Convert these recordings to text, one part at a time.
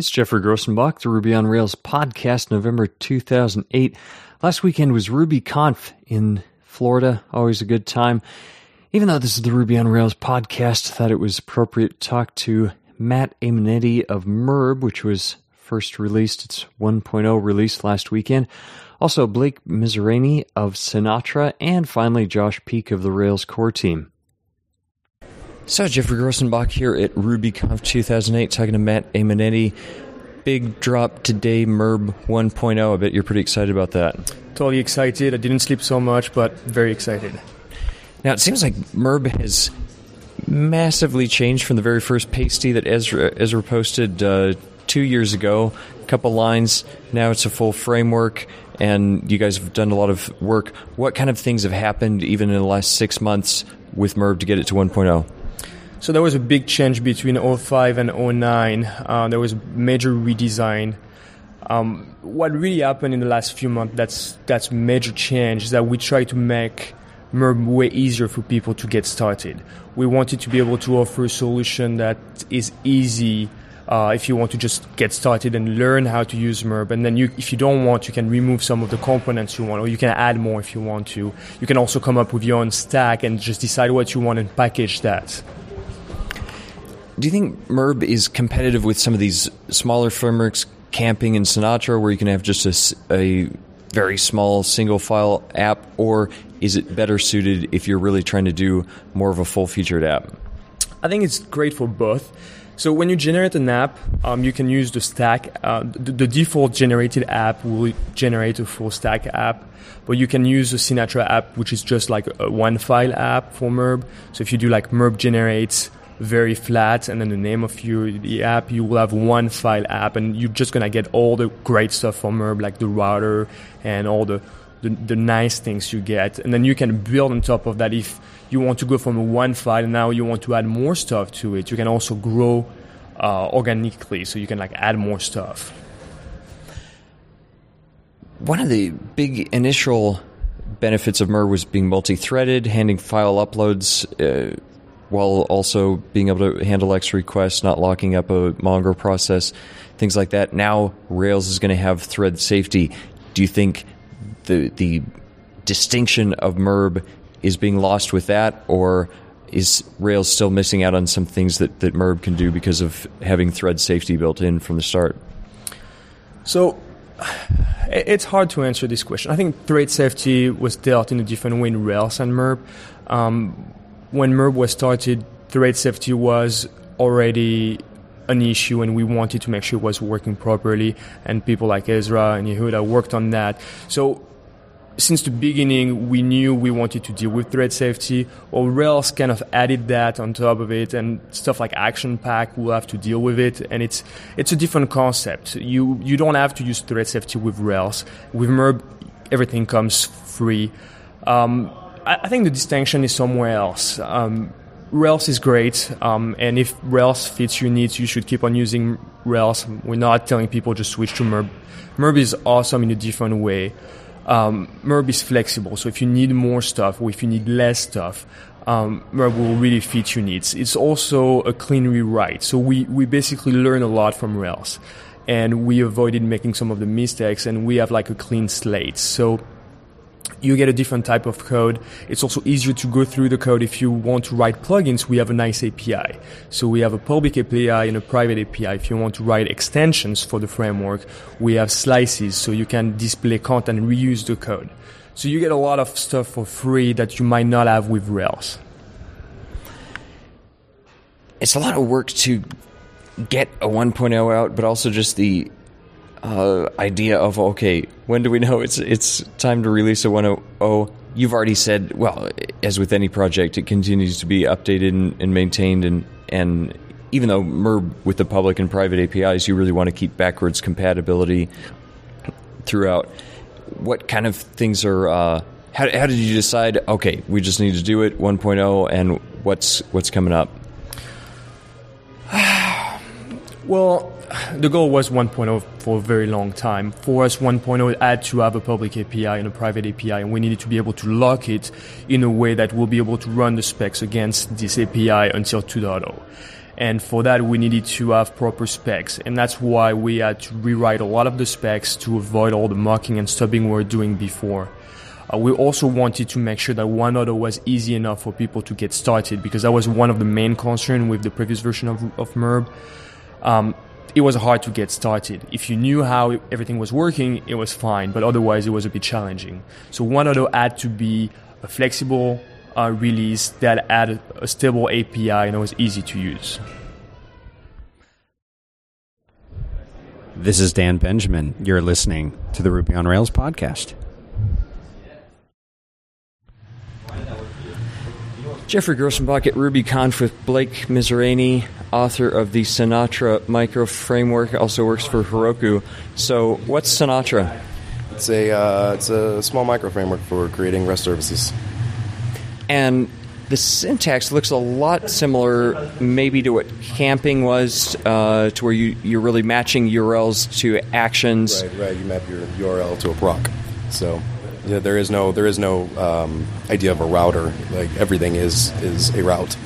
It's Geoffrey Grosenbach, the Ruby on Rails podcast, November 2008. Last weekend was RubyConf in Florida. Always a good time. Even though this is the Ruby on Rails podcast, I thought it was appropriate to talk to Matt Aimonetti of MERB, which was first released. Its 1.0 release last weekend. Also, Blake Mizerany of Sinatra, and finally, Josh Peek of the Rails core team. So, Geoffrey Grosenbach here at RubyConf 2008, talking to Matt Aimonetti. Big drop today, Merb 1.0. I bet you're pretty excited about that. Totally excited. I didn't sleep so much, but very excited. Now, it seems like Merb has massively changed from the very first pastie that Ezra, Ezra posted uh, two years ago. A couple lines. Now it's a full framework, and you guys have done a lot of work. What kind of things have happened even in the last six months with Merb to get it to 1.0? So there was a big change between 05 and 09. Uh, there was a major redesign. Um, what really happened in the last few months that's that's major change is that we try to make MERB way easier for people to get started. We wanted to be able to offer a solution that is easy uh, if you want to just get started and learn how to use MERB. And then you, if you don't want, you can remove some of the components you want, or you can add more if you want to. You can also come up with your own stack and just decide what you want and package that. Do you think Merb is competitive with some of these smaller frameworks, Camping and Sinatra, where you can have just a, a very small single file app, or is it better suited if you're really trying to do more of a full featured app? I think it's great for both. So when you generate an app, um, you can use the stack. Uh, the, the, default generated app will generate a full stack app, but you can use a Sinatra app, which is just like a one file app for Merb. So if you do like Merb generates very flat and then the name of your the app you will have one file app and you're just gonna get all the great stuff from Merb like the router and all the, the, the nice things you get. And then you can build on top of that if you want to go from one file now you want to add more stuff to it. You can also grow uh, organically so you can like add more stuff. One of the big initial benefits of Merb was being multi-threaded handing file uploads uh, while also being able to handle X requests, not locking up a Mongrel process, things like that. Now Rails is going to have thread safety. Do you think the the distinction of MERB is being lost with that, or is Rails still missing out on some things that, that Merb can do because of having thread safety built in from the start? So it's hard to answer this question. I think thread safety was dealt in a different way in Rails and MERB. Um, when MERB was started, thread safety was already an issue and we wanted to make sure it was working properly and people like Ezra and Yehuda worked on that. So since the beginning, we knew we wanted to deal with thread safety, or Rails kind of added that on top of it, and stuff like Action Pack will have to deal with it, and it's it's a different concept. You you don't have to use thread safety with Rails. With MERB everything comes free. Um, I, think the distinction is somewhere else. Um, Rails is great, um, and if Rails fits your needs, you should keep on using Rails. We're not telling people just switch to Merb. Merb is awesome in a different way. Um, Merb is flexible, so if you need more stuff or if you need less stuff, um, Merb will really fit your needs. It's also a clean rewrite, so we, we basically learn a lot from Rails, and we avoided making some of the mistakes, and we have like a clean slate. So you get a different type of code. It's also easier to go through the code if you want to write plugins. We have a nice API. So we have a public API and a private API. If you want to write extensions for the framework, we have slices so you can display content and reuse the code. So you get a lot of stuff for free that you might not have with Rails. It's a lot of work to get a 1.0 out, but also just the uh, idea of okay, when do we know it's it's time to release a 1.0? You've already said, well, as with any project, it continues to be updated and, and maintained, and and even though Merb with the public and private APIs, you really want to keep backwards compatibility throughout. What kind of things are? Uh, how, how did you decide? Okay, we just need to do it 1.0, and what's what's coming up? Well, the goal was 1.0 for a very long time. For us, 1.0 had to have a public API and a private API, and we needed to be able to lock it in a way that we'll be able to run the specs against this API until 2.0. And for that, we needed to have proper specs. And that's why we had to rewrite a lot of the specs to avoid all the mocking and stubbing we were doing before. Uh, we also wanted to make sure that 1.0 was easy enough for people to get started because that was one of the main concerns with the previous version of, of MERB. Um, it was hard to get started. If you knew how everything was working, it was fine, but otherwise it was a bit challenging. So OneAuto had to be a flexible uh, release that had a stable API and it was easy to use. This is Dan Benjamin. You're listening to the Ruby on Rails podcast. Geoffrey Grosenbach at RubyConf with Blake Mizerany, author of the Sinatra micro framework, also works for Heroku. So, what's Sinatra? It's a uh, it's a small micro framework for creating REST services. And the syntax looks a lot similar, maybe to what camping was, uh, to where you, you're really matching URLs to actions. Right, right. You map your URL to a proc. So yeah, there is no there is no um, idea of a router. Like everything is is a route.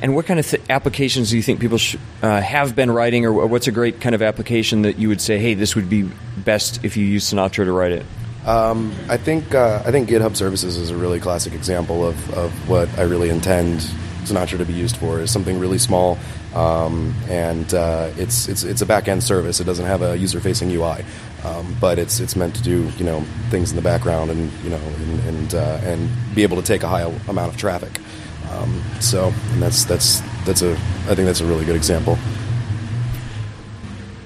And what kind of th- applications do you think people sh- uh, have been writing, or what's a great kind of application that you would say, hey, this would be best if you use Sinatra to write it? Um, I think uh, I think GitHub Services is a really classic example of, of what I really intend Sinatra to be used for. Is something really small, um, and uh, it's it's it's a back end service. It doesn't have a user facing UI, um, but it's it's meant to do you know things in the background and you know and and, uh, and be able to take a high amount of traffic. Um, so and that's that's that's a I think that's a really good example.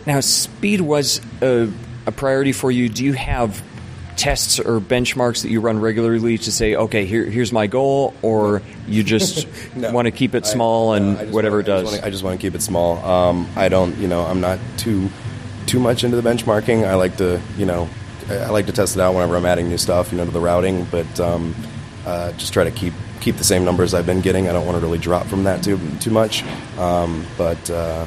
Now, speed was a, a priority for you. Do you have tests or benchmarks that you run regularly to say, okay, here, here's my goal, or you just no, want to keep it small I, and no, whatever wanna, it does? I just, I just want to keep it small. Um, I don't, you know, I'm not too too much into the benchmarking. I like to, you know, I like to test it out whenever I'm adding new stuff, you know, to the routing, but um, uh, just try to keep keep the same numbers I've been getting. I don't want to really drop from that too too much. Um, but uh,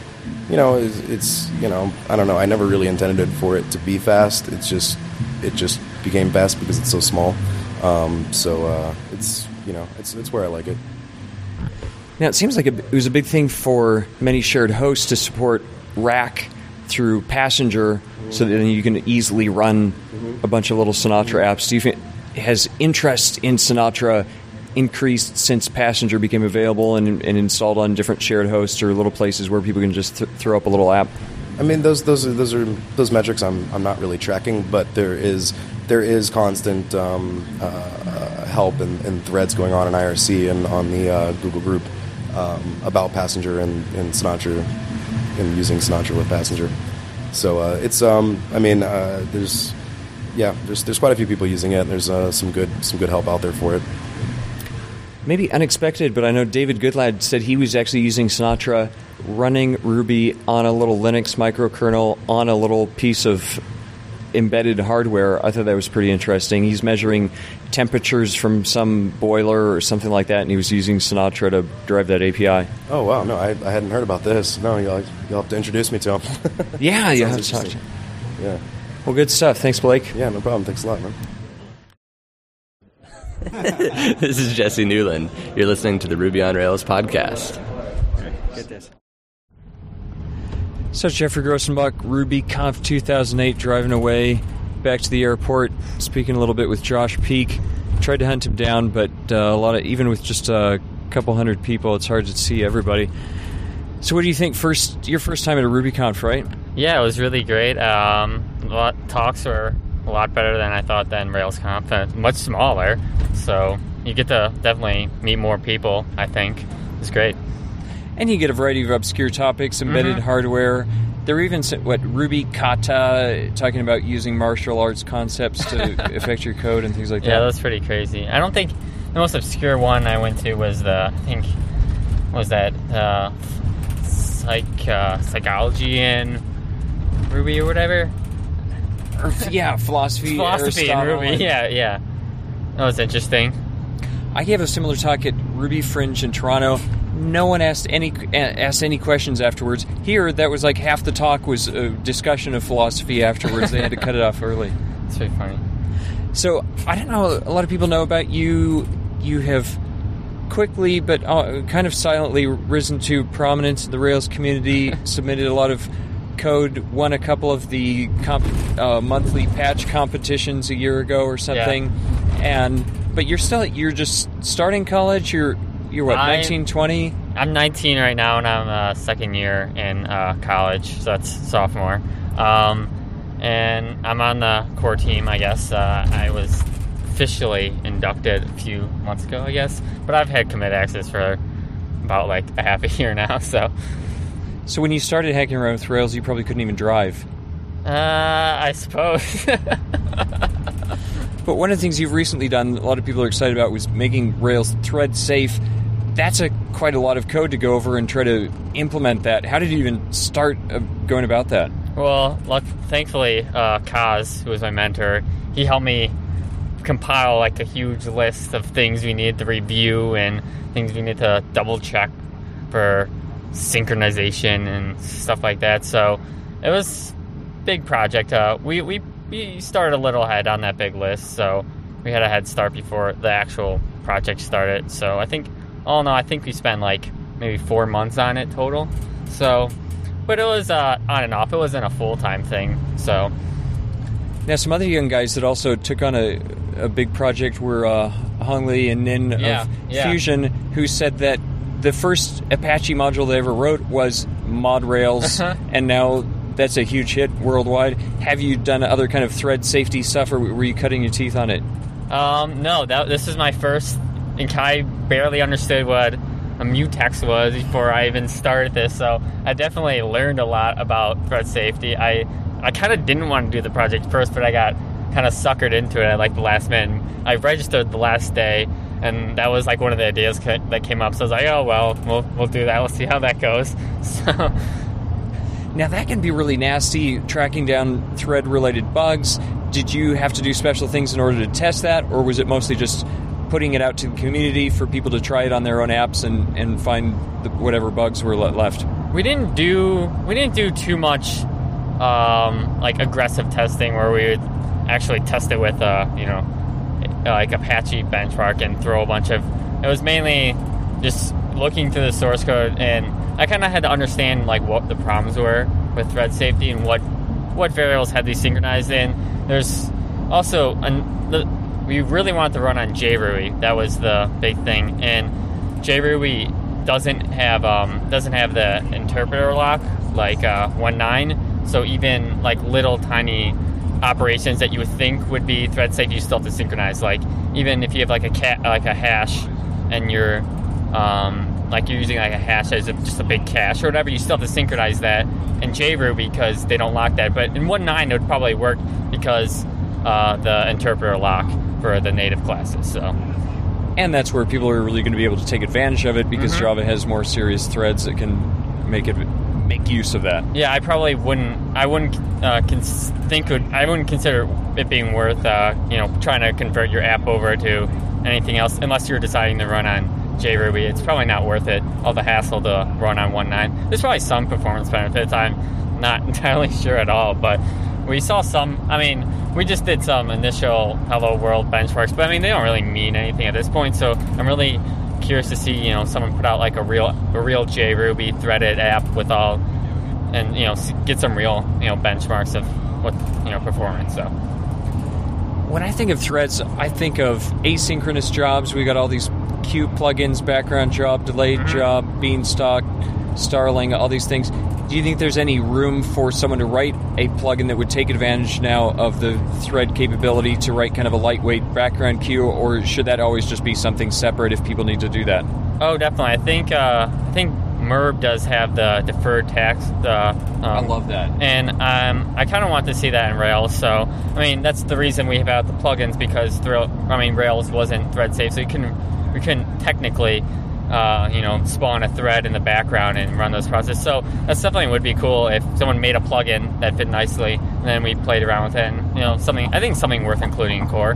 you know, it's, it's, you know, I don't know. I never really intended for it to be fast. It's just it just became fast because it's so small. Um, so uh, it's you know it's it's where I like it. Now it seems like it was a big thing for many shared hosts to support Rack through Passenger, mm-hmm. so that then you can easily run mm-hmm. a bunch of little Sinatra apps. Do you think has interest in Sinatra increased since Passenger became available and, and, installed on different shared hosts or little places where people can just th- throw up a little app? I mean, those those are, those are those metrics I'm I'm not really tracking, but there is there is constant um, uh, help and, and, threads going on in IRC and on the uh, Google group um, about Passenger and, and Sinatra and using Sinatra with Passenger. So uh, it's um, I mean, uh, there's yeah, there's there's quite a few people using it. There's uh, some good some good help out there for it maybe unexpected, but I know David Goodlad said he was actually using Sinatra running Ruby on a little Linux microkernel on a little piece of embedded hardware. I thought that was pretty interesting. He's measuring temperatures from some boiler or something like that, and he was using Sinatra to drive that API. Oh wow! No, I, I hadn't heard about this. No, you'll, you'll have to introduce me to him. yeah, you have to talk. To yeah. Well, good stuff. Thanks, Blake. Yeah, no problem. Thanks a lot, man. this is Jesse Newland. You're listening to the Ruby on Rails podcast. Get this. So Geoffrey Grosenbach, RubyConf 2008, driving away back to the airport, speaking a little bit with Josh Peek. Tried to hunt him down, but uh, a lot of even with just a couple hundred people, it's hard to see everybody. So, what do you think? First, your first time at a RubyConf, right? Yeah, it was really great. Um, a lot talks were a lot better than I thought than RailsConf, much smaller. So you get to definitely meet more people. I think it's great. And you get a variety of obscure topics, embedded mm-hmm. hardware. There are even what Ruby Kata talking about using martial arts concepts to affect your code and things like yeah, that. Yeah, that's pretty crazy. I don't think the most obscure one I went to was the I think was that uh, psych uh, psychology in Ruby or whatever or yeah, philosophy, philosophy in Ruby. Yeah, yeah. That was interesting. I gave a similar talk at Ruby Fringe in Toronto. No one asked any asked any questions afterwards. Here, that was like half the talk was a discussion of philosophy afterwards. they had to cut it off early. It's very funny. So I don't know. A lot of people know about you. You have quickly but uh, kind of silently risen to prominence in the Rails community. submitted a lot of code, won a couple of the comp- uh, monthly patch competitions a year ago or something, and but you're still you're just starting college. You're you're what I'm- 19, 20? I'm 19 right now, and I'm uh, second year in uh, college, so that's sophomore. Um, and I'm on the core team, I guess. Uh, I was officially inducted a few months ago, I guess, but I've had commit access for about like a half a year now. So, So when you started hacking around with Rails, you probably couldn't even drive. uh, I suppose. But one of the things you've recently done, a lot of people are excited about, was making Rails thread safe. That's a quite a lot of code to go over and try to implement that. How did you even start uh, going about that? Well, luck, thankfully, uh, Koz, who was my mentor, he helped me compile like a huge list of things we need to review and things we need to double check for synchronization and stuff like that. So it was a big project. Uh, we, we we started a little ahead on that big list, so we had a head start before the actual project started. So I think, all in all, I think we spent like maybe four months on it total. So but it was uh, on and off. It wasn't a full time thing. So Now, some other young guys that also took on a, a big project were uh, Hong Lee and Nin Yeah, of yeah. Phusion, who said that the first Apache module they ever wrote was mod Rails, Uh-huh. and now that's a huge hit worldwide. Have you done other kind of thread safety stuff, or were you cutting your teeth on it? um, no, that this is my first. And Kai barely understood what a mutex was before I even started this. So I definitely learned a lot about thread safety. I I kind of didn't want to do the project first, but I got kind of suckered into it at like the last minute. I registered the last day. And that was like one of the ideas ca- that came up. So I was like, "Oh well, we'll we'll do that. We'll see how that goes." So Now that can be really nasty, tracking down thread-related bugs. Did you have to do special things in order to test that, or was it mostly just putting it out to the community for people to try it on their own apps and, and find the, whatever bugs were le- left? we didn't do we didn't do too much um, like aggressive testing where we would actually test it with uh, you know like Apache benchmark and throw a bunch of it was mainly just looking through the source code and I kind of had to understand like what the problems were with thread safety and what what variables had these synchronized in. There's also an, the, we really wanted to run on JRuby that was the big thing. And JRuby doesn't have um, doesn't have the interpreter lock like uh, 1.9. So even like little tiny operations that you would think would be thread safe, you still have to synchronize. Like even if you have like a cat like a hash and you're um, like you're using like a hash as a, just a big cache or whatever, you still have to synchronize that in JRuby because they don't lock that. But in 1.9 it would probably work because uh, the interpreter lock for the native classes. So. And that's where people are really going to be able to take advantage of it because Java has more serious threads that can make it make use of that. Yeah, I probably wouldn't. I wouldn't uh, cons- think. Would, I wouldn't consider it being worth. Uh, you know, trying to convert your app over to anything else, unless you're deciding to run on JRuby. It's probably not worth it. All the hassle to run on 1.9. There's probably some performance benefits. I'm not entirely sure at all, but we saw some. I mean, we just did some initial Hello World benchmarks, but I mean, they don't really mean anything at this point. So I'm really curious to see, you know, someone put out like a real, a real JRuby threaded app with all, and you know, get some real, you know, benchmarks of what, you know, performance. So When I think of threads, I think of asynchronous jobs. We got all these queue plugins, background job, delayed mm-hmm. job, Beanstalk, Starling, all these things. Do you think there's any room for someone to write a plugin that would take advantage now of the thread capability to write kind of a lightweight background queue, or should that always just be something separate if people need to do that? Oh, definitely. I think uh, I think Merb does have the deferred tax. The um, I love that. and um, I kind of want to see that in Rails. So I mean, that's the reason we have out the plugins because Thrill, I mean Rails wasn't thread safe, so you can we couldn't technically. Uh, you know, spawn a thread in the background and run those processes. So that's definitely would be cool if someone made a plugin that fit nicely, and then we played around with it. And, you know, something I think something worth including in core.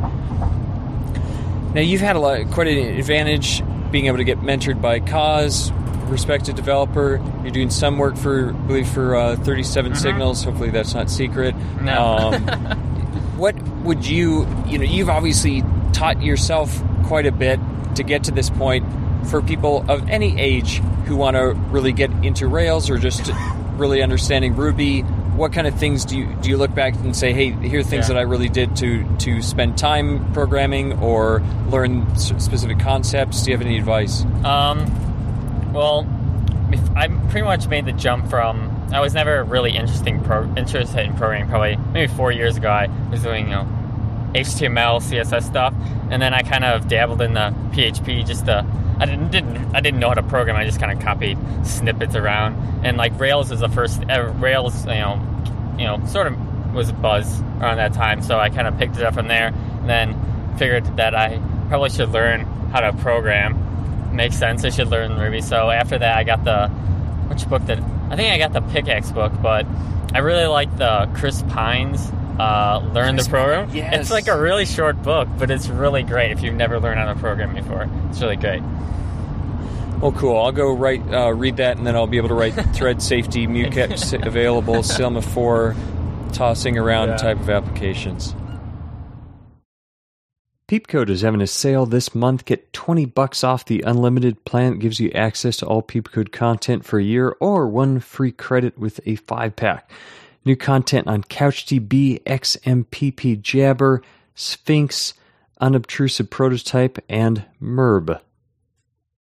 Now you've had a lot, quite an advantage being able to get mentored by Koz, respected developer. You're doing some work for, I believe, for uh, 37 Signals. Hopefully, that's not secret. No. Um, what would you, you know, you've obviously taught yourself quite a bit to get to this point. For people of any age who want to really get into Rails or just really understanding Ruby, what kind of things do you do you look back and say, hey, here are things Yeah. that I really did to to spend time programming or learn s- specific concepts? Do you have any advice? Um, well, if- I pretty much made the jump from. I was never really interesting pro, interested in programming. Probably maybe four years ago, I was doing you know HTML, CSS stuff, and then I kind of dabbled in the PHP. Just to, I didn't, didn't I didn't know how to program. I just kind of copied snippets around, and like Rails is the first. Rails, you know, you know, sort of was a buzz around that time. So I kind of picked it up from there, and then figured that I probably should learn how to program. Makes sense. I should learn Ruby. So after that, I got the which book did I think I got the pickaxe book, but I really like the Chris Pine's. Uh, learn the program. yes. It's like a really short book, but it's really great if you've never learned how to program before. It's really great. Oh, cool. I'll go write, uh, read that, and then I'll be able to write thread safety, mucap available, Selma 4, tossing around Yeah. type of applications. Peepcode is having a sale this month. Get 20 bucks off the unlimited plan. It gives you access to all Peepcode content for a year or one free credit with a 5 pack. New content on CouchDB, XMPP Jabber, Sphinx, Unobtrusive Prototype, and MERB.